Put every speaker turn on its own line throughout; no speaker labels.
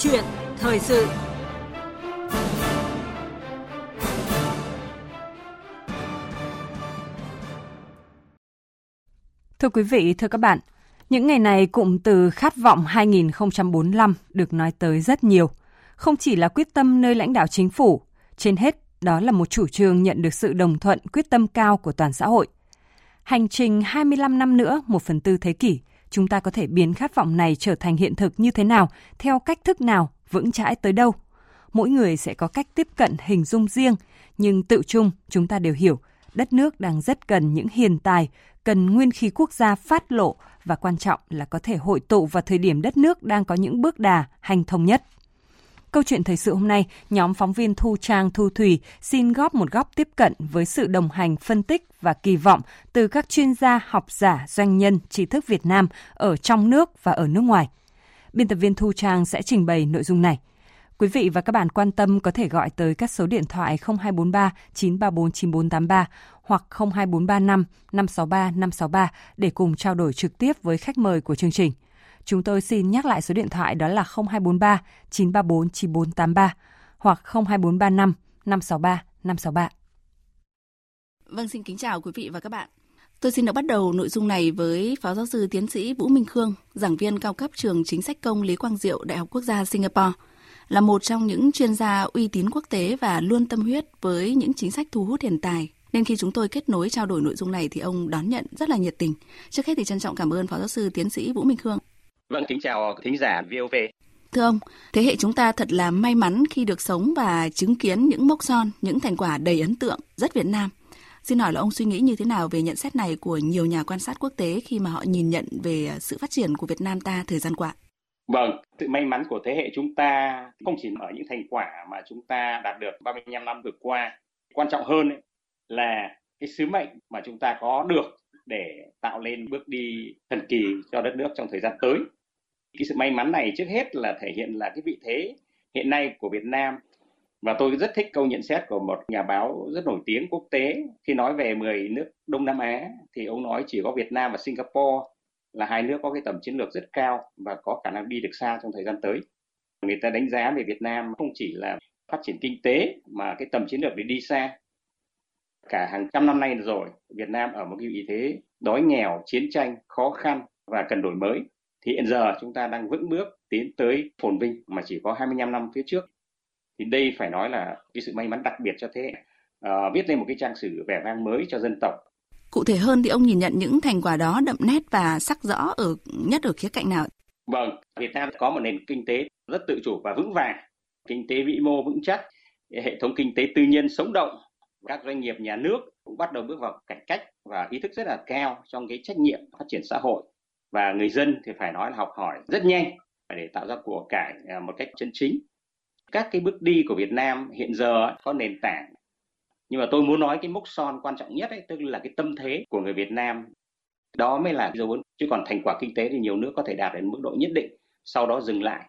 chuyện thời sự Thưa quý vị, thưa các bạn, những ngày này cụm từ khát vọng 2045 được nói tới rất nhiều. Không chỉ là quyết tâm nơi lãnh đạo chính phủ, trên hết đó là một chủ trương nhận được sự đồng thuận quyết tâm cao của toàn xã hội. Hành trình 25 năm nữa, một phần tư thế kỷ, chúng ta có thể biến khát vọng này trở thành hiện thực như thế nào, theo cách thức nào, vững chãi tới đâu. Mỗi người sẽ có cách tiếp cận hình dung riêng, nhưng tự chung chúng ta đều hiểu đất nước đang rất cần những hiền tài, cần nguyên khí quốc gia phát lộ và quan trọng là có thể hội tụ vào thời điểm đất nước đang có những bước đà hành thông nhất. Câu chuyện thời sự hôm nay, nhóm phóng viên Thu Trang Thu Thủy xin góp một góc tiếp cận với sự đồng hành phân tích và kỳ vọng từ các chuyên gia, học giả, doanh nhân, trí thức Việt Nam ở trong nước và ở nước ngoài. Biên tập viên Thu Trang sẽ trình bày nội dung này. Quý vị và các bạn quan tâm có thể gọi tới các số điện thoại 0243 934 9483 hoặc 02435 563 563 để cùng trao đổi trực tiếp với khách mời của chương trình. Chúng tôi xin nhắc lại số điện thoại đó là 0243 934 9483 hoặc 02435 563 563.
Vâng, xin kính chào quý vị và các bạn. Tôi xin được bắt đầu nội dung này với Phó Giáo sư Tiến sĩ Vũ Minh Khương, giảng viên cao cấp trường chính sách công Lý Quang Diệu, Đại học Quốc gia Singapore, là một trong những chuyên gia uy tín quốc tế và luôn tâm huyết với những chính sách thu hút hiện tài. Nên khi chúng tôi kết nối trao đổi nội dung này thì ông đón nhận rất là nhiệt tình. Trước hết thì trân trọng cảm ơn Phó Giáo sư Tiến sĩ Vũ Minh Khương.
Vâng, kính chào thính giả VOV.
Thưa ông, thế hệ chúng ta thật là may mắn khi được sống và chứng kiến những mốc son, những thành quả đầy ấn tượng, rất Việt Nam. Xin hỏi là ông suy nghĩ như thế nào về nhận xét này của nhiều nhà quan sát quốc tế khi mà họ nhìn nhận về sự phát triển của Việt Nam ta thời gian qua?
Vâng, sự may mắn của thế hệ chúng ta không chỉ ở những thành quả mà chúng ta đạt được 35 năm vừa qua. Quan trọng hơn ấy, là cái sứ mệnh mà chúng ta có được để tạo lên bước đi thần kỳ cho đất nước trong thời gian tới cái sự may mắn này trước hết là thể hiện là cái vị thế hiện nay của Việt Nam và tôi rất thích câu nhận xét của một nhà báo rất nổi tiếng quốc tế khi nói về 10 nước Đông Nam Á thì ông nói chỉ có Việt Nam và Singapore là hai nước có cái tầm chiến lược rất cao và có khả năng đi được xa trong thời gian tới. Người ta đánh giá về Việt Nam không chỉ là phát triển kinh tế mà cái tầm chiến lược để đi xa. Cả hàng trăm năm nay rồi, Việt Nam ở một cái vị thế đói nghèo, chiến tranh, khó khăn và cần đổi mới thì hiện giờ chúng ta đang vững bước tiến tới phồn vinh mà chỉ có 25 năm phía trước. Thì đây phải nói là cái sự may mắn đặc biệt cho thế hệ. Uh, viết lên một cái trang sử vẻ vang mới cho dân tộc.
Cụ thể hơn thì ông nhìn nhận những thành quả đó đậm nét và sắc rõ ở nhất ở khía cạnh nào?
Vâng, Việt Nam có một nền kinh tế rất tự chủ và vững vàng, kinh tế vĩ mô vững chắc, hệ thống kinh tế tư nhân sống động, các doanh nghiệp nhà nước cũng bắt đầu bước vào cải cách và ý thức rất là cao trong cái trách nhiệm phát triển xã hội và người dân thì phải nói là học hỏi rất nhanh để tạo ra của cải à, một cách chân chính. Các cái bước đi của Việt Nam hiện giờ có nền tảng. Nhưng mà tôi muốn nói cái mốc son quan trọng nhất ấy, tức là cái tâm thế của người Việt Nam. Đó mới là dấu ấn chứ còn thành quả kinh tế thì nhiều nước có thể đạt đến mức độ nhất định sau đó dừng lại.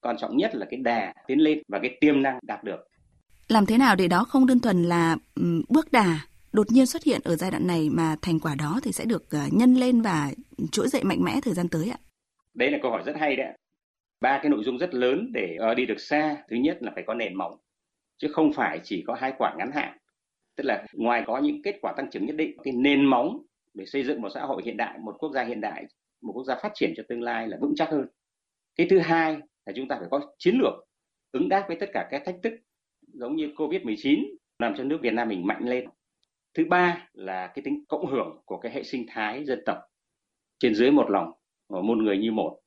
Quan trọng nhất là cái đà tiến lên và cái tiềm năng đạt được.
Làm thế nào để đó không đơn thuần là bước đà? Đột nhiên xuất hiện ở giai đoạn này mà thành quả đó thì sẽ được ờ, nhân lên và trỗi dậy mạnh mẽ thời gian tới ạ?
Đấy là câu hỏi rất hay đấy. Ba cái nội dung rất lớn để ờ, đi được xa. Thứ nhất là phải có nền móng, chứ không phải chỉ có hai quả ngắn hạn. Tức là ngoài có những kết quả tăng trưởng nhất định, cái nền móng để xây dựng một xã hội hiện đại, một quốc gia hiện đại, một quốc gia phát triển cho tương lai là vững chắc hơn. Cái thứ hai là chúng ta phải có chiến lược ứng đáp với tất cả các thách thức giống như Covid-19 làm cho nước Việt Nam mình mạnh lên thứ ba là cái tính cộng hưởng của cái hệ sinh thái dân tộc trên dưới một lòng một người như một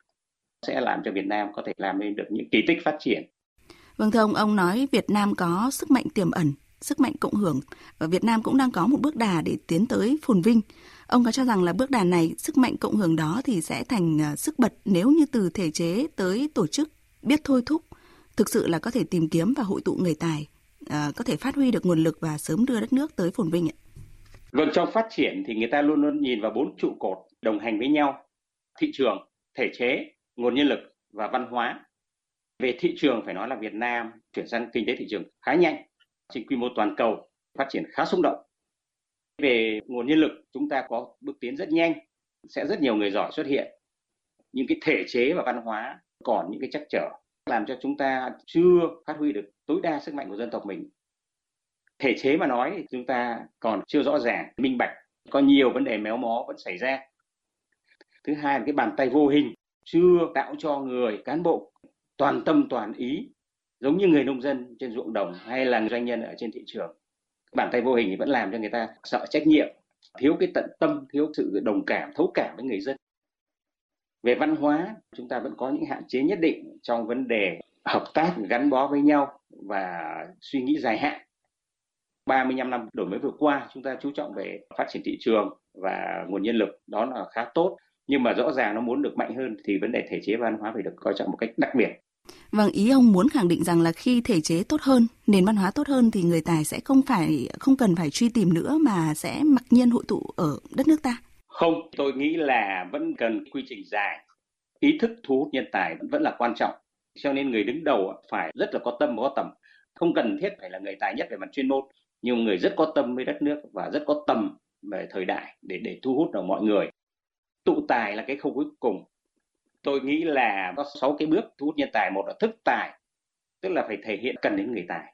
sẽ làm cho Việt Nam có thể làm nên được những kỳ tích phát triển.
Vâng thưa ông, ông nói Việt Nam có sức mạnh tiềm ẩn, sức mạnh cộng hưởng và Việt Nam cũng đang có một bước đà để tiến tới phồn vinh. Ông có cho rằng là bước đà này, sức mạnh cộng hưởng đó thì sẽ thành à, sức bật nếu như từ thể chế tới tổ chức biết thôi thúc, thực sự là có thể tìm kiếm và hội tụ người tài, à, có thể phát huy được nguồn lực và sớm đưa đất nước tới phồn vinh ạ?
Vâng, trong phát triển thì người ta luôn luôn nhìn vào bốn trụ cột đồng hành với nhau. Thị trường, thể chế, nguồn nhân lực và văn hóa. Về thị trường phải nói là Việt Nam chuyển sang kinh tế thị trường khá nhanh, trên quy mô toàn cầu, phát triển khá sung động. Về nguồn nhân lực, chúng ta có bước tiến rất nhanh, sẽ rất nhiều người giỏi xuất hiện. Nhưng cái thể chế và văn hóa còn những cái chắc trở. làm cho chúng ta chưa phát huy được tối đa sức mạnh của dân tộc mình thể chế mà nói chúng ta còn chưa rõ ràng, minh bạch, có nhiều vấn đề méo mó vẫn xảy ra. Thứ hai là cái bàn tay vô hình, chưa tạo cho người, cán bộ toàn tâm toàn ý, giống như người nông dân trên ruộng đồng hay là doanh nhân ở trên thị trường. Bàn tay vô hình thì vẫn làm cho người ta sợ trách nhiệm, thiếu cái tận tâm, thiếu sự đồng cảm, thấu cảm với người dân. Về văn hóa, chúng ta vẫn có những hạn chế nhất định trong vấn đề hợp tác gắn bó với nhau và suy nghĩ dài hạn. 35 năm đổi mới vừa qua chúng ta chú trọng về phát triển thị trường và nguồn nhân lực đó là khá tốt nhưng mà rõ ràng nó muốn được mạnh hơn thì vấn đề thể chế văn hóa phải được coi trọng một cách đặc biệt
Vâng, ý ông muốn khẳng định rằng là khi thể chế tốt hơn, nền văn hóa tốt hơn thì người tài sẽ không phải không cần phải truy tìm nữa mà sẽ mặc nhiên hội tụ ở đất nước ta.
Không, tôi nghĩ là vẫn cần quy trình dài. Ý thức thu hút nhân tài vẫn là quan trọng. Cho nên người đứng đầu phải rất là có tâm và có tầm. Không cần thiết phải là người tài nhất về mặt chuyên môn, nhiều người rất có tâm với đất nước và rất có tầm về thời đại để để thu hút được mọi người. Tụ tài là cái khâu cuối cùng. Tôi nghĩ là có sáu cái bước thu hút nhân tài. Một là thức tài, tức là phải thể hiện cần đến người tài.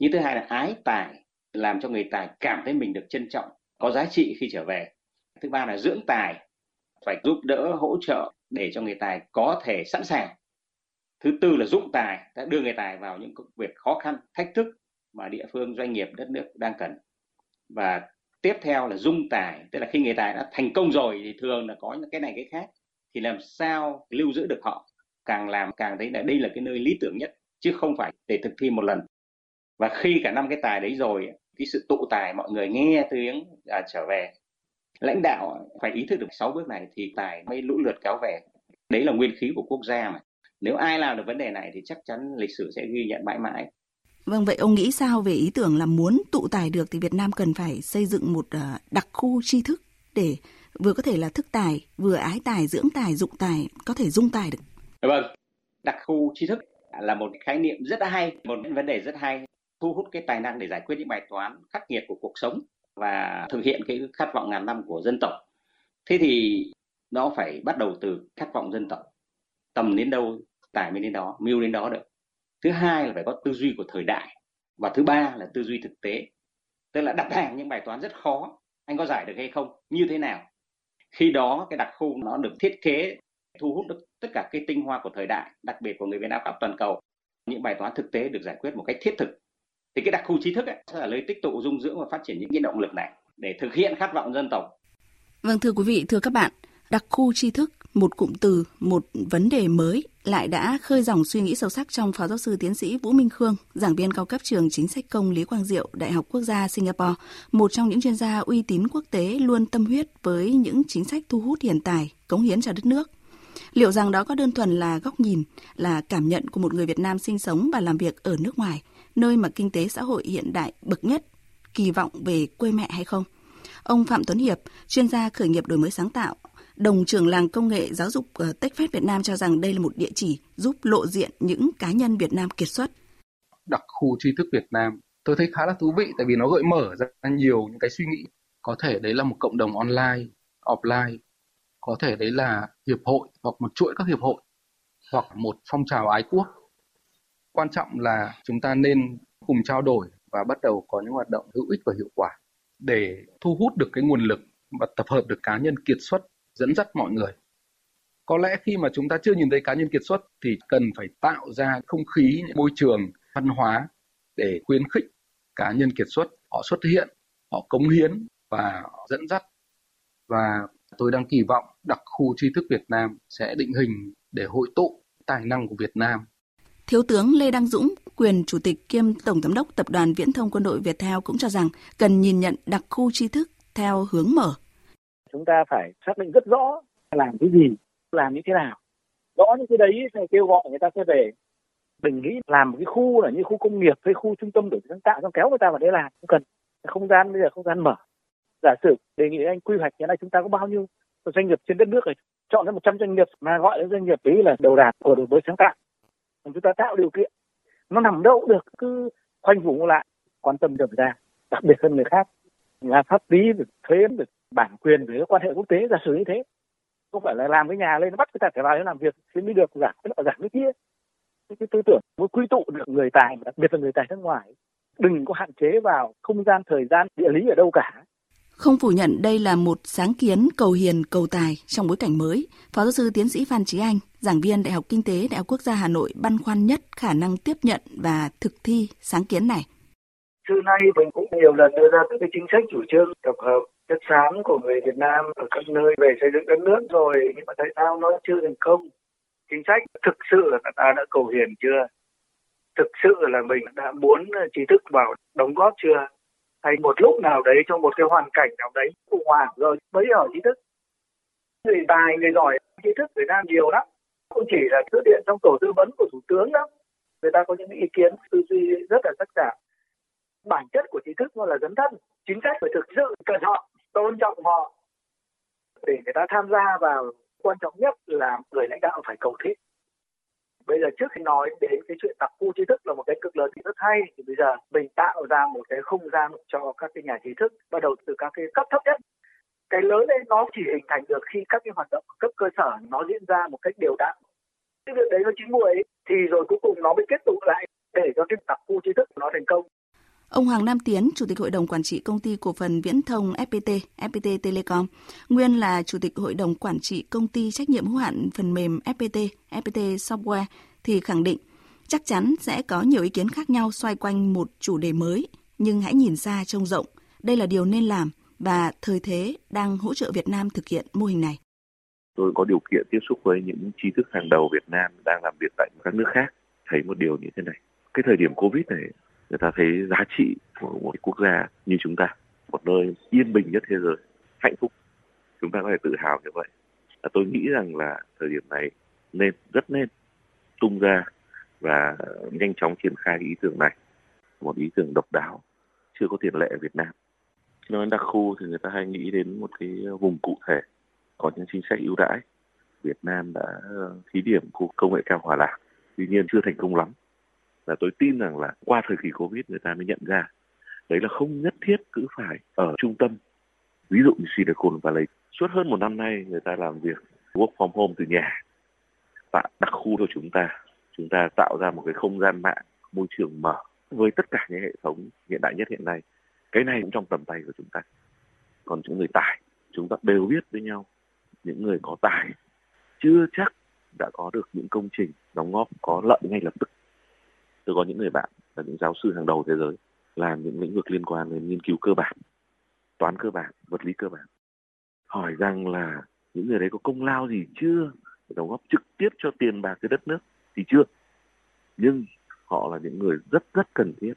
Như thứ hai là ái tài, làm cho người tài cảm thấy mình được trân trọng, có giá trị khi trở về. Thứ ba là dưỡng tài, phải giúp đỡ, hỗ trợ để cho người tài có thể sẵn sàng. Thứ tư là dụng tài, đã đưa người tài vào những công việc khó khăn, thách thức mà địa phương doanh nghiệp đất nước đang cần. Và tiếp theo là dung tài tức là khi người tài đã thành công rồi thì thường là có những cái này cái khác thì làm sao lưu giữ được họ? Càng làm càng thấy là đây là cái nơi lý tưởng nhất chứ không phải để thực thi một lần. Và khi cả năm cái tài đấy rồi cái sự tụ tài mọi người nghe tiếng à, trở về lãnh đạo phải ý thức được sáu bước này thì tài mới lũ lượt kéo về. Đấy là nguyên khí của quốc gia mà. Nếu ai làm được vấn đề này thì chắc chắn lịch sử sẽ ghi nhận mãi mãi.
Vâng, vậy ông nghĩ sao về ý tưởng là muốn tụ tài được thì Việt Nam cần phải xây dựng một ờ, đặc khu tri thức để vừa có thể là thức tài, vừa ái tài, dưỡng tài, dụng tài, có thể dung tài được.
Vâng, đặc khu tri thức là một khái niệm rất hay, một vấn đề rất hay, thu hút cái tài năng để giải quyết những bài toán khắc nghiệt của cuộc sống và thực hiện cái khát vọng ngàn năm của dân tộc. Thế thì nó phải bắt đầu từ khát vọng dân tộc. Tầm đến đâu, tài mới đến đó, mưu đến đó được. Thứ hai là phải có tư duy của thời đại. Và thứ ba là tư duy thực tế. Tức là đặt hàng những bài toán rất khó, anh có giải được hay không, như thế nào khi đó cái đặc khu nó được thiết kế thu hút được tất cả cái tinh hoa của thời đại đặc biệt của người Việt Nam khắp toàn cầu những bài toán thực tế được giải quyết một cách thiết thực thì cái đặc khu trí thức ấy, sẽ là nơi tích tụ dung dưỡng và phát triển những cái động lực này để thực hiện khát vọng dân tộc
vâng thưa quý vị thưa các bạn đặc khu tri thức một cụm từ, một vấn đề mới lại đã khơi dòng suy nghĩ sâu sắc trong Phó Giáo sư Tiến sĩ Vũ Minh Khương, giảng viên cao cấp trường chính sách công Lý Quang Diệu, Đại học Quốc gia Singapore, một trong những chuyên gia uy tín quốc tế luôn tâm huyết với những chính sách thu hút hiện tài, cống hiến cho đất nước. Liệu rằng đó có đơn thuần là góc nhìn, là cảm nhận của một người Việt Nam sinh sống và làm việc ở nước ngoài, nơi mà kinh tế xã hội hiện đại bậc nhất, kỳ vọng về quê mẹ hay không? Ông Phạm Tuấn Hiệp, chuyên gia khởi nghiệp đổi mới sáng tạo, đồng trưởng làng công nghệ giáo dục ờ, TechFest Việt Nam cho rằng đây là một địa chỉ giúp lộ diện những cá nhân Việt Nam kiệt xuất.
Đặc khu tri thức Việt Nam tôi thấy khá là thú vị tại vì nó gợi mở ra nhiều những cái suy nghĩ. Có thể đấy là một cộng đồng online, offline, có thể đấy là hiệp hội hoặc một chuỗi các hiệp hội hoặc một phong trào ái quốc. Quan trọng là chúng ta nên cùng trao đổi và bắt đầu có những hoạt động hữu ích và hiệu quả để thu hút được cái nguồn lực và tập hợp được cá nhân kiệt xuất dẫn dắt mọi người. Có lẽ khi mà chúng ta chưa nhìn thấy cá nhân kiệt xuất thì cần phải tạo ra không khí môi trường văn hóa để khuyến khích cá nhân kiệt xuất. Họ xuất hiện họ cống hiến và họ dẫn dắt. Và tôi đang kỳ vọng đặc khu tri thức Việt Nam sẽ định hình để hội tụ tài năng của Việt Nam.
Thiếu tướng Lê Đăng Dũng, quyền chủ tịch kiêm tổng giám đốc tập đoàn Viễn thông Quân đội Việt Theo cũng cho rằng cần nhìn nhận đặc khu tri thức theo hướng mở
chúng ta phải xác định rất rõ làm cái gì, làm như thế nào. Rõ những cái đấy thì kêu gọi người ta sẽ về. Mình nghĩ làm một cái khu là như khu công nghiệp hay khu trung tâm đổi sáng tạo, xong kéo người ta vào đấy làm, không cần. Không gian bây giờ không gian mở. Giả sử đề nghị anh quy hoạch hiện nay chúng ta có bao nhiêu doanh nghiệp trên đất nước này chọn ra 100 doanh nghiệp mà gọi là doanh nghiệp đấy là đầu đàn của đổi mới sáng tạo. Chúng ta tạo điều kiện, nó nằm đâu được, cứ khoanh vùng lại, quan tâm được ra, đặc biệt hơn người khác. Là pháp lý về thuế về bản quyền về quan hệ quốc tế giả sử như thế không phải là làm cái nhà lên nó bắt người ta phải vào để làm việc thì mới được giảm cái nọ giảm cái kia. Cái tư tưởng muốn quy tụ được người tài đặc biệt là người tài nước ngoài đừng có hạn chế vào không gian thời gian địa lý ở đâu cả.
Không phủ nhận đây là một sáng kiến cầu hiền cầu tài trong bối cảnh mới, Phó giáo sư tiến sĩ Phan Trí Anh, giảng viên Đại học Kinh tế Đại học Quốc gia Hà Nội băn khoăn nhất khả năng tiếp nhận và thực thi sáng kiến này.
Xưa nay mình cũng nhiều lần đưa ra các cái chính sách chủ trương tập hợp chất xám của người Việt Nam ở các nơi về xây dựng đất nước rồi, nhưng mà tại sao nó chưa thành công? Chính sách thực sự là ta đã cầu hiền chưa? Thực sự là mình đã muốn ờ, trí thức vào đóng góp chưa? hay một lúc nào đấy trong một cái hoàn cảnh nào đấy khủng hoảng rồi mới ở trí thức người tài, người giỏi, trí thức Việt Nam nhiều lắm không chỉ là xuất hiện trong tổ tư vấn của thủ tướng đâu người ta có những ý kiến tư duy rất là sắc sảo bản chất của trí thức nó là dấn thân chính sách phải thực sự cần họ tôn trọng họ. Để người ta tham gia vào, quan trọng nhất là người lãnh đạo phải cầu thị. Bây giờ trước khi nói đến cái chuyện tập khu trí thức là một cái cực lớn thì rất hay, thì bây giờ mình tạo ra một cái không gian cho các cái nhà trí thức bắt đầu từ các cái cấp thấp nhất. Cái lớn lên nó chỉ hình thành được khi các cái hoạt động cấp cơ sở, nó diễn ra một cách đều đặn. Cái việc đấy nó chín muồi thì rồi cuối cùng nó mới kết tụ lại để cho cái tập khu trí thức nó thành công.
Ông Hoàng Nam Tiến, Chủ tịch Hội đồng Quản trị Công ty Cổ phần Viễn thông FPT, FPT Telecom, nguyên là Chủ tịch Hội đồng Quản trị Công ty Trách nhiệm hữu hạn phần mềm FPT, FPT Software, thì khẳng định chắc chắn sẽ có nhiều ý kiến khác nhau xoay quanh một chủ đề mới, nhưng hãy nhìn xa trông rộng. Đây là điều nên làm và thời thế đang hỗ trợ Việt Nam thực hiện mô hình này.
Tôi có điều kiện tiếp xúc với những trí thức hàng đầu Việt Nam đang làm việc tại các nước khác, thấy một điều như thế này. Cái thời điểm Covid này người ta thấy giá trị của một quốc gia như chúng ta, một nơi yên bình nhất thế giới, hạnh phúc, chúng ta có thể tự hào như vậy. Và tôi nghĩ rằng là thời điểm này nên, rất nên tung ra và nhanh chóng triển khai ý tưởng này. Một ý tưởng độc đáo, chưa có tiền lệ ở Việt Nam. Nói đặc khu thì người ta hay nghĩ đến một cái vùng cụ thể, có những chính sách ưu đãi. Việt Nam đã ờ, thí điểm khu công nghệ cao hòa lạc, tuy nhiên chưa thành công lắm là tôi tin rằng là qua thời kỳ covid người ta mới nhận ra, đấy là không nhất thiết cứ phải ở trung tâm. Ví dụ như Silicon Valley, suốt hơn một năm nay người ta làm việc work from home từ nhà, tại đặc khu của chúng ta. Chúng ta tạo ra một cái không gian mạng, môi trường mở với tất cả những hệ thống hiện đại nhất hiện nay. Cái này cũng trong tầm tay của chúng ta. Còn những người tài, chúng ta đều biết với nhau, những người có tài chưa chắc đã có được những công trình đóng góp, có lợi ngay lập tức tôi có những người bạn là những giáo sư hàng đầu thế giới làm những lĩnh vực liên quan đến nghiên cứu cơ bản, toán cơ bản, vật lý cơ bản. Hỏi rằng là những người đấy có công lao gì chưa? Đóng góp trực tiếp cho tiền bạc cái đất nước thì chưa. Nhưng họ là những người rất rất cần thiết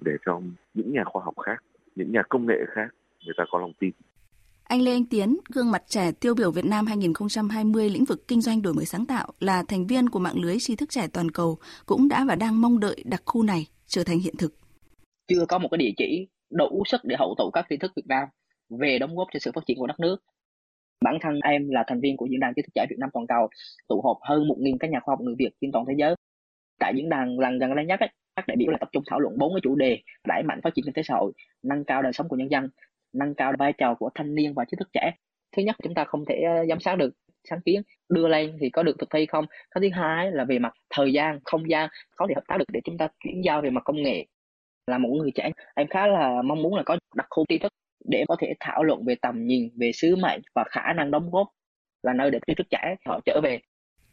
để cho những nhà khoa học khác, những nhà công nghệ khác, người ta có lòng tin
anh Lê Anh Tiến, gương mặt trẻ tiêu biểu Việt Nam 2020 lĩnh vực kinh doanh đổi mới sáng tạo, là thành viên của mạng lưới tri thức trẻ toàn cầu, cũng đã và đang mong đợi đặc khu này trở thành hiện thực.
Chưa có một cái địa chỉ đủ sức để hậu tụ các tri thức Việt Nam về đóng góp cho sự phát triển của đất nước. Bản thân em là thành viên của diễn đàn tri thức trẻ Việt Nam toàn cầu, tụ họp hơn 1.000 các nhà khoa học người Việt trên toàn thế giới. Tại diễn đàn lần gần đây nhất, ấy, các đại biểu là tập trung thảo luận bốn cái chủ đề đẩy mạnh phát triển kinh tế xã hội, nâng cao đời sống của nhân dân, nâng cao vai trò của thanh niên và trí thức trẻ. Thứ nhất, chúng ta không thể ờ, giám sát được sáng kiến đưa lên thì có được thực thi không. Cái thứ hai là về mặt thời gian, không gian, có thể hợp tác được để chúng ta chuyển giao về mặt công nghệ. Là một người trẻ, em khá là mong muốn là có đặc khu tri thức để có thể thảo luận về tầm nhìn, về sứ mệnh và khả năng đóng góp là nơi để trí thức trẻ họ trở về.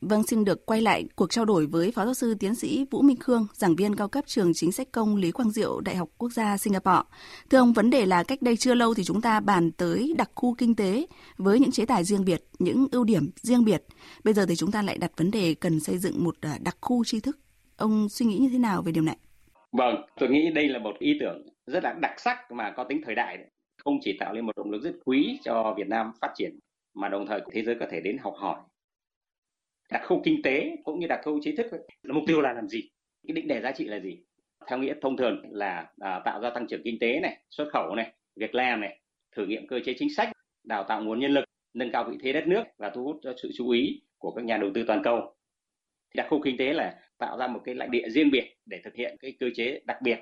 Vâng, xin được quay lại cuộc trao đổi với Phó giáo sư tiến sĩ Vũ Minh Khương, giảng viên cao cấp trường chính sách công Lý Quang Diệu, Đại học Quốc gia Singapore. Thưa ông, vấn đề là cách đây chưa lâu thì chúng ta bàn tới đặc khu kinh tế với những chế tài riêng biệt, những ưu điểm riêng biệt. Bây giờ thì chúng ta lại đặt vấn đề cần xây dựng một à, đặc khu tri thức. Ông suy nghĩ như thế nào về điều này?
Vâng, tôi nghĩ đây là một ý tưởng rất là đặc sắc mà có tính thời đại. Không chỉ tạo nên một động lực rất quý cho Việt Nam phát triển, mà đồng thời thế giới có thể đến học hỏi đặc khu kinh tế cũng như đặc khu trí thức là mục tiêu là làm gì? Cái định đề giá trị là gì? Theo nghĩa thông thường là à, tạo ra tăng trưởng kinh tế này xuất khẩu này việc làm này thử nghiệm cơ chế chính sách đào tạo nguồn nhân lực nâng cao vị thế đất nước và thu hút sự chú ý của các nhà đầu tư toàn cầu. Đặc khu kinh tế là tạo ra một cái lãnh địa riêng biệt để thực hiện cái cơ chế đặc biệt.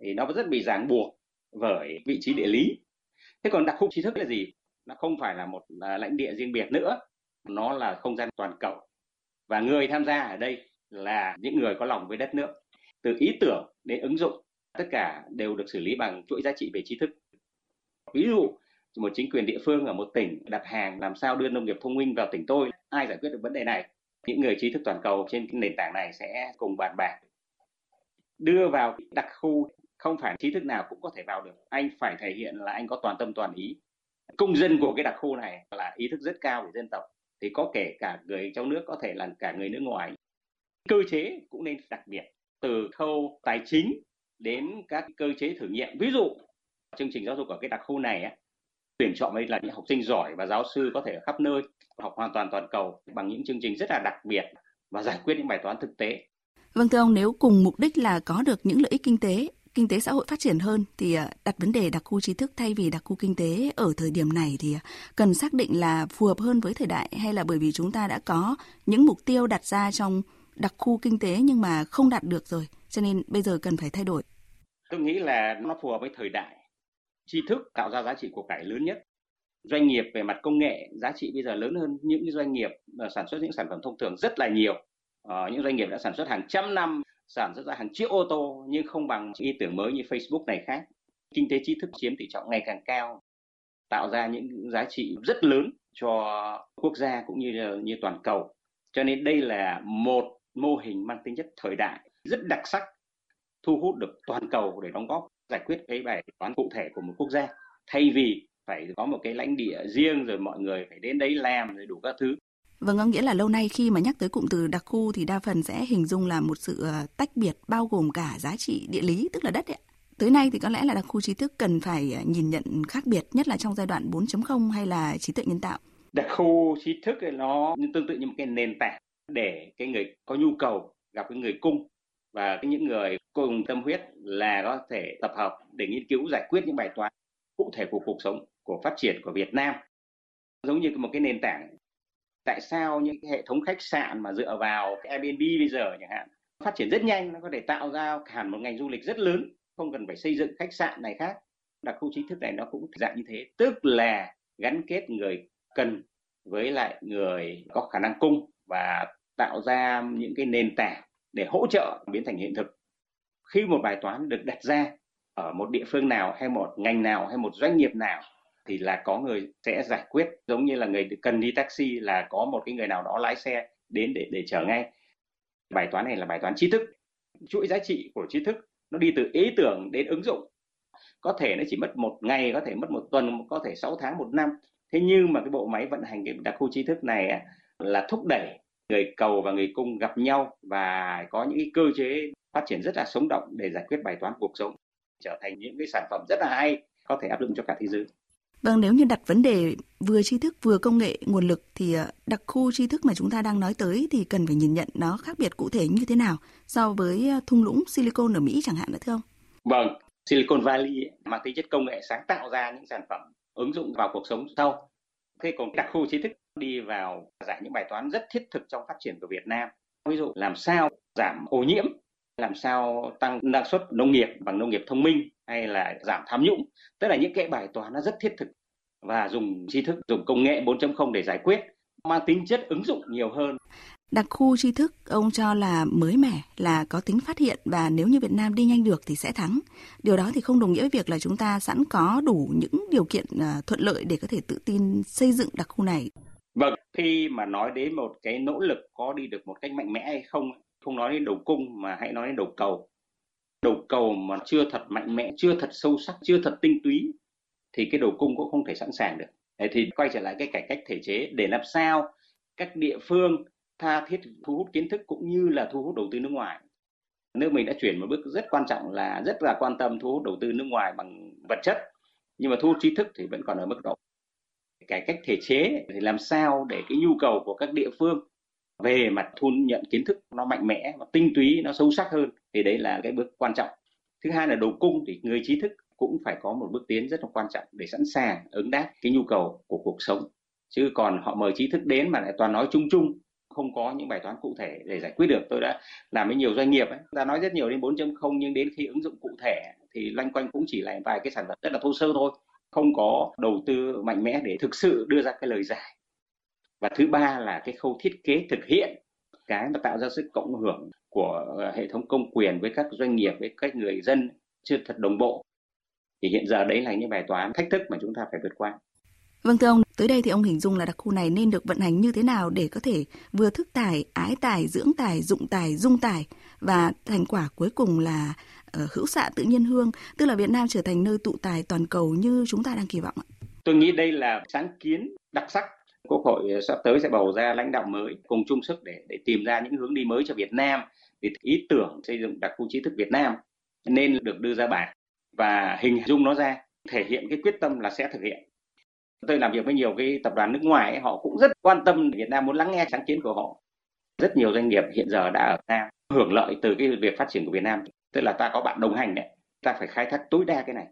Thì nó rất bị ràng buộc bởi vị trí địa lý. Thế còn đặc khu trí thức là gì? Nó không phải là một à, lãnh địa riêng biệt nữa nó là không gian toàn cầu và người tham gia ở đây là những người có lòng với đất nước. Từ ý tưởng đến ứng dụng, tất cả đều được xử lý bằng chuỗi giá trị về tri thức. Ví dụ, một chính quyền địa phương ở một tỉnh đặt hàng làm sao đưa nông nghiệp thông minh vào tỉnh tôi, ai giải quyết được vấn đề này? Những người trí thức toàn cầu trên nền tảng này sẽ cùng bàn bạc, đưa vào đặc khu. Không phải trí thức nào cũng có thể vào được. Anh phải thể hiện là anh có toàn tâm toàn ý. Công dân của cái đặc khu này là ý thức rất cao về dân tộc thì có kể cả người trong nước có thể là cả người nước ngoài cơ chế cũng nên đặc biệt từ khâu tài chính đến các cơ chế thử nghiệm ví dụ chương trình giáo dục ở cái đặc khu này tuyển chọn đây là những học sinh giỏi và giáo sư có thể ở khắp nơi học hoàn toàn toàn cầu bằng những chương trình rất là đặc biệt và giải quyết những bài toán thực tế.
Vâng thưa ông, nếu cùng mục đích là có được những lợi ích kinh tế, kinh tế xã hội phát triển hơn thì à, đặt vấn đề đặc khu trí thức thay vì đặc khu kinh tế ở thời điểm này thì à, cần xác định là phù hợp hơn với thời đại hay là bởi vì chúng ta đã có những mục tiêu đặt ra trong đặc khu kinh tế nhưng mà không đạt được rồi, cho nên bây giờ cần phải thay đổi.
Tôi nghĩ là nó phù hợp với thời đại. Tri thức tạo ra giá trị của cải lớn nhất. Doanh nghiệp về mặt công nghệ giá trị bây giờ lớn hơn. Những doanh nghiệp ờ, sản xuất những sản phẩm thông thường rất là nhiều. Ờ, những doanh nghiệp đã sản xuất hàng trăm năm sản xuất ra hàng triệu ô tô nhưng không bằng ý tưởng mới như Facebook này khác. Kinh tế tri thức chiếm tỷ trọng ngày càng cao, tạo ra những giá trị rất lớn cho quốc gia cũng như như toàn cầu. Cho nên đây là một mô hình mang tính chất thời đại, rất đặc sắc, thu hút được toàn cầu để đóng góp, giải quyết cái bài toán cụ thể của một quốc gia. Thay vì phải có một cái lãnh địa riêng rồi mọi người phải đến đấy làm rồi đủ các thứ.
Vâng, nghĩa là lâu nay khi mà nhắc tới cụm từ đặc khu thì đa phần sẽ hình dung là một sự ờ, tách biệt bao gồm cả giá trị địa lý, tức là đất ấy. Tới nay thì có lẽ là đặc khu trí thức cần phải ờ, nhìn nhận khác biệt, nhất là trong giai đoạn 4.0 hay là trí tuệ nhân tạo.
Đặc khu trí thức nó tương tự như một cái nền tảng để cái người có nhu cầu gặp cái người cung và những người cùng tâm huyết là có thể tập hợp để nghiên cứu giải quyết những bài toán cụ thể của cuộc sống của phát triển của Việt Nam giống như một cái nền tảng tại sao những cái hệ thống khách sạn mà dựa vào cái Airbnb bây giờ chẳng hạn phát triển rất nhanh, nó có thể tạo ra hẳn một ngành du lịch rất lớn, không cần phải xây dựng khách sạn này khác. Đặc khu chính thức này nó cũng dạng như thế, tức là gắn kết người cần với lại người có khả năng cung và tạo ra những cái nền tảng để hỗ trợ biến thành hiện thực. Khi một bài toán được đặt ra ở một địa phương nào hay một ngành nào hay một doanh nghiệp nào thì là có người sẽ giải quyết. Giống như là người cần đi taxi là có một cái người nào đó lái xe đến để để chở ngay. Bài toán này là bài toán trí thức. Chuỗi giá trị của trí thức nó đi từ ý tưởng đến ứng dụng. Có thể nó chỉ mất một ngày, có thể mất một tuần, có thể 6 tháng, một năm. Thế nhưng mà cái bộ máy vận hành cái đặc khu trí thức này là thúc đẩy người cầu và người cung gặp nhau và có những cái cơ chế phát triển rất là sống động để giải quyết bài toán cuộc sống, trở thành những cái sản phẩm rất là hay, có thể áp dụng cho cả thế giới.
Vâng, nếu như đặt vấn đề vừa tri thức vừa công nghệ nguồn lực thì ờ, đặc khu tri thức mà chúng ta đang nói tới thì cần phải nhìn nhận nó khác biệt cụ thể như thế nào so với ờ, thung lũng Silicon ở Mỹ chẳng hạn nữa thưa ông?
Vâng, Silicon Valley mang tính chất công nghệ sáng tạo ra những sản phẩm ứng dụng vào cuộc sống sau. Thế còn đặc khu trí thức đi vào giải những bài toán rất thiết thực trong phát triển của Việt Nam. Ví dụ làm sao giảm ô nhiễm làm sao tăng năng suất nông nghiệp bằng nông nghiệp thông minh hay là giảm tham nhũng tức là những cái bài toán nó rất thiết thực và dùng tri thức dùng công nghệ 4.0 để giải quyết mang tính chất ứng dụng nhiều hơn
Đặc khu tri thức ông cho là mới mẻ, là có tính phát hiện và nếu như Việt Nam đi nhanh được thì sẽ thắng. Điều đó thì không đồng nghĩa với việc là chúng ta sẵn có đủ những điều kiện à, thuận lợi để có thể tự tin xây dựng đặc khu này.
Vâng, khi mà nói đến một cái nỗ lực có đi được một cách mạnh mẽ hay không không nói đến đầu cung mà hãy nói đến đầu cầu. Đầu cầu mà chưa thật mạnh mẽ, chưa thật sâu sắc, chưa thật tinh túy, thì cái đầu cung cũng không thể sẵn sàng được. Thì quay trở lại cái cải cách thể chế để làm sao các địa phương tha thiết thu hút kiến thức cũng như là thu hút đầu tư nước ngoài. Nước mình đã chuyển một bước rất quan trọng là, rất là quan tâm thu hút đầu tư nước ngoài bằng vật chất, nhưng mà thu hút trí thức thì vẫn còn ở mức độ. Cải cách thể chế thì làm sao để cái nhu cầu của các địa phương về mặt thu nhận kiến thức nó mạnh mẽ và tinh túy, nó sâu sắc hơn, thì đấy là cái bước quan trọng. Thứ hai là đầu cung thì người trí thức cũng phải có một bước tiến rất là quan trọng để sẵn sàng ứng đáp cái nhu cầu của cuộc sống. Chứ còn họ mời trí thức đến mà lại toàn nói chung chung, không có những bài toán cụ thể để giải quyết được. Tôi đã làm với nhiều doanh nghiệp ấy. ta nói rất nhiều đến 4.0 nhưng đến khi ứng dụng cụ thể thì loanh quanh cũng chỉ là vài cái sản phẩm rất là thô sơ thôi. Không có đầu tư mạnh mẽ để thực sự đưa ra cái lời giải và thứ ba là cái khâu thiết kế thực hiện cái mà tạo ra sức cộng hưởng của ờ, hệ thống công quyền với các doanh nghiệp với các người dân chưa thật đồng bộ thì hiện giờ đấy là những bài toán thách thức mà chúng ta phải vượt qua
Vâng thưa ông, tới đây thì ông hình dung là đặc khu này nên được vận hành như thế nào để có thể vừa thức tài, ái tài, dưỡng tài, dụng tài, dung tài và thành quả cuối cùng là uh, hữu xạ tự nhiên hương, tức là Việt Nam trở thành nơi tụ tài toàn cầu như chúng ta đang kỳ vọng ạ.
Tôi nghĩ đây là sáng kiến đặc sắc. Quốc hội ờ, sắp tới sẽ bầu ra lãnh đạo mới cùng chung sức để để tìm ra những hướng đi mới cho Việt Nam. Thì ý tưởng xây dựng đặc khu trí thức Việt Nam nên được đưa ra bản và hình dung nó ra thể hiện cái quyết tâm là sẽ thực hiện. Tôi làm việc với nhiều cái tập đoàn nước ngoài ấy, họ cũng rất quan tâm Việt Nam muốn lắng nghe sáng kiến của họ. Rất nhiều doanh nghiệp hiện giờ đã ở Việt Nam hưởng lợi từ cái việc phát triển của Việt Nam. Tức là ta có bạn đồng hành đấy ta phải khai thác tối đa cái này.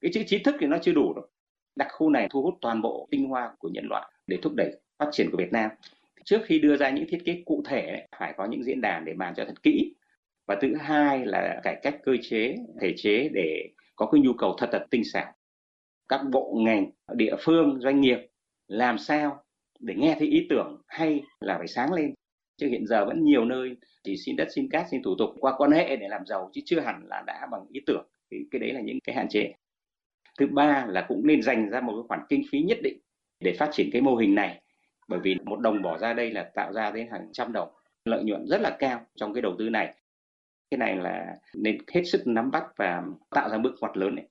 Cái chữ trí thức thì nó chưa đủ đâu đặc khu này thu hút toàn bộ tinh hoa của nhân loại để thúc đẩy phát triển của Việt Nam. Trước khi đưa ra những thiết kế cụ thể, phải có những diễn đàn để bàn cho thật kỹ. Và thứ hai là cải cách cơ chế, thể chế để có cái nhu cầu thật thật tinh xảo. Các bộ ngành, địa phương, doanh nghiệp làm sao để nghe thấy ý tưởng hay là phải sáng lên. Chứ hiện giờ vẫn nhiều nơi chỉ xin đất, xin cát, xin thủ tục qua quan hệ để làm giàu, chứ chưa hẳn là đã bằng ý tưởng. Thì cái đấy là những cái hạn chế thứ ba là cũng nên dành ra một cái khoản kinh phí nhất định để phát triển cái mô hình này. Bởi vì một đồng bỏ ra đây là tạo ra đến hàng trăm đồng lợi nhuận rất là cao trong cái đầu tư này. Cái này là nên hết sức nắm bắt và tạo ra bước ngoặt lớn này.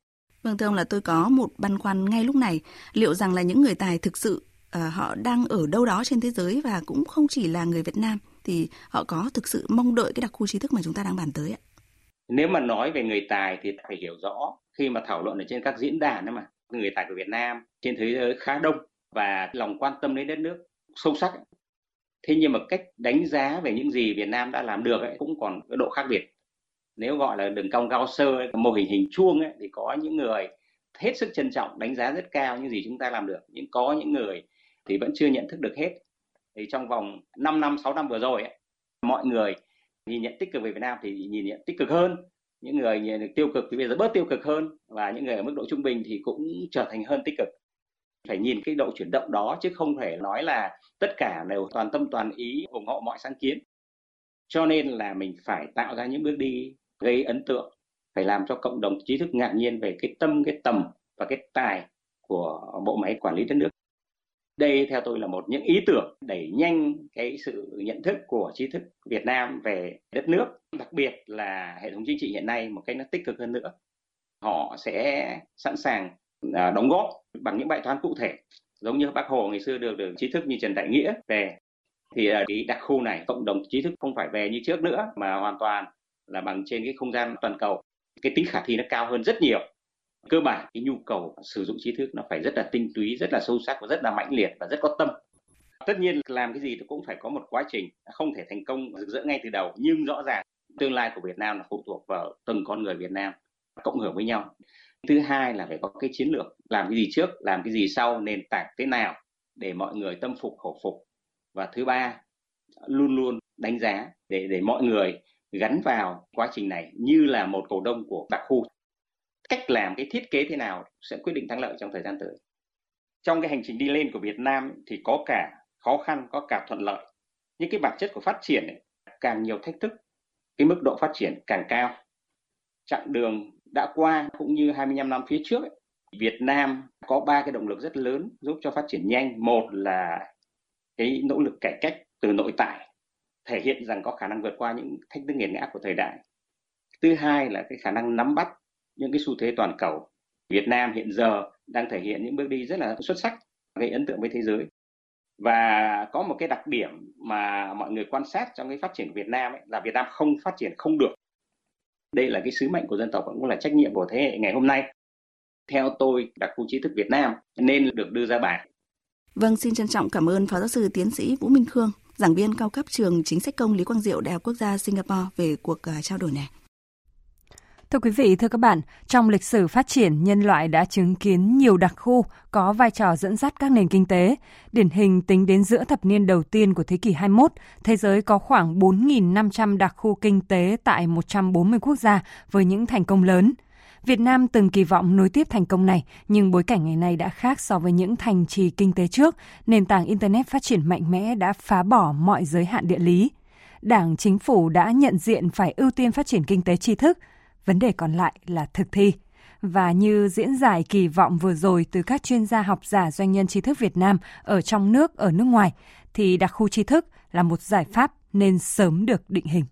Vâng thưa ông là tôi có một băn khoăn ngay lúc này, liệu rằng là những người tài thực sự uh, họ đang ở đâu đó trên thế giới và cũng không chỉ là người Việt Nam thì họ có thực sự mong đợi cái đặc khu trí thức mà chúng ta đang bàn tới ạ?
Nếu mà nói về người tài thì phải hiểu rõ khi mà thảo luận ở trên các diễn đàn ấy mà người tài của Việt Nam trên thế giới khá đông và lòng quan tâm đến đất nước sâu sắc. Thế nhưng mà cách đánh giá về những gì Việt Nam đã làm được ấy, cũng còn cái độ khác biệt. Nếu gọi là đường cong cao sơ mô hình hình chuông ấy, thì có những người hết sức trân trọng đánh giá rất cao những gì chúng ta làm được. Nhưng có những người thì vẫn chưa nhận thức được hết. Thì trong vòng 5 năm 6 năm vừa rồi ấy, mọi người nhìn nhận tích cực về Việt Nam thì nhìn nhận tích cực hơn những người tiêu cực thì bây giờ bớt tiêu cực hơn và những người ở mức độ trung bình thì cũng trở thành hơn tích cực. Phải nhìn cái độ chuyển động đó chứ không thể nói là tất cả đều toàn tâm toàn ý ủng hộ mọi sáng kiến. Cho nên là mình phải tạo ra những bước đi gây ấn tượng, phải làm cho cộng đồng trí thức ngạc nhiên về cái tâm, cái tầm và cái tài của bộ máy quản lý đất nước đây theo tôi là một những ý tưởng đẩy nhanh cái sự nhận thức của trí thức Việt Nam về đất nước, đặc biệt là hệ thống chính trị hiện nay một cách nó tích cực hơn nữa. Họ sẽ sẵn sàng à, đóng góp bằng những bài toán cụ thể, giống như bác hồ ngày xưa được được trí thức như trần đại nghĩa về. Thì ở cái đặc khu này, cộng đồng trí thức không phải về như trước nữa, mà hoàn toàn là bằng trên cái không gian toàn cầu. Cái tính khả thi nó cao hơn rất nhiều cơ bản cái nhu cầu sử dụng trí thức nó phải rất là tinh túy, rất là sâu sắc và rất là mãnh liệt và rất có tâm. Tất nhiên làm cái gì cũng phải có một quá trình, không thể thành công rực rỡ ngay từ đầu, nhưng rõ ràng tương lai của Việt Nam là phụ thuộc vào từng con người Việt Nam cộng hưởng với nhau. Thứ hai là phải có cái chiến lược, làm cái gì trước, làm cái gì sau, nền tảng thế nào để mọi người tâm phục, khẩu phục. Và thứ ba, luôn luôn đánh giá để để mọi người gắn vào quá trình này như là một cổ đông của đặc khu cách làm cái thiết kế thế nào sẽ quyết định thắng lợi trong thời gian tới. Trong cái hành trình đi lên của Việt Nam thì có cả khó khăn có cả thuận lợi. Nhưng cái bản chất của phát triển ấy, càng nhiều thách thức cái mức độ phát triển càng cao. Chặng đường đã qua cũng như 25 năm phía trước ấy, Việt Nam có ba cái động lực rất lớn giúp cho phát triển nhanh. Một là cái nỗ lực cải cách từ nội tại thể hiện rằng có khả năng vượt qua những thách thức nghiền ngã của thời đại. Thứ hai là cái khả năng nắm bắt những cái xu thế toàn cầu Việt Nam hiện giờ đang thể hiện những bước đi rất là xuất sắc gây ấn tượng với thế giới và có một cái đặc điểm mà mọi người quan sát trong cái phát triển của Việt Nam ấy, là Việt Nam không phát triển không được đây là cái sứ mệnh của dân tộc cũng là trách nhiệm của thế hệ ngày hôm nay theo tôi đặc khu trí thức Việt Nam nên được đưa ra bàn.
Vâng, xin trân trọng cảm ơn Phó Giáo sư Tiến sĩ Vũ Minh Khương, giảng viên cao cấp trường Chính sách công Lý Quang Diệu Đại học Quốc gia Singapore về cuộc à, trao đổi này.
Thưa quý vị, thưa các bạn, trong lịch sử phát triển, nhân loại đã chứng kiến nhiều đặc khu có vai trò dẫn dắt các nền kinh tế. Điển hình tính đến giữa thập niên đầu tiên của thế kỷ 21, thế giới có khoảng 4.500 đặc khu kinh tế tại 140 quốc gia với những thành công lớn – Việt Nam từng kỳ vọng nối tiếp thành công này, nhưng bối cảnh ngày nay đã khác so với những thành trì kinh tế trước. Nền tảng Internet phát triển mạnh mẽ đã phá bỏ mọi giới hạn địa lý. Đảng, chính phủ đã nhận diện phải ưu tiên phát triển kinh tế tri thức. Vấn đề còn lại là thực thi. Và như diễn giải kỳ vọng vừa rồi từ các chuyên gia học giả doanh nhân tri thức Việt Nam ở trong nước, ở nước ngoài, thì đặc khu tri thức là một giải pháp nên sớm được định hình.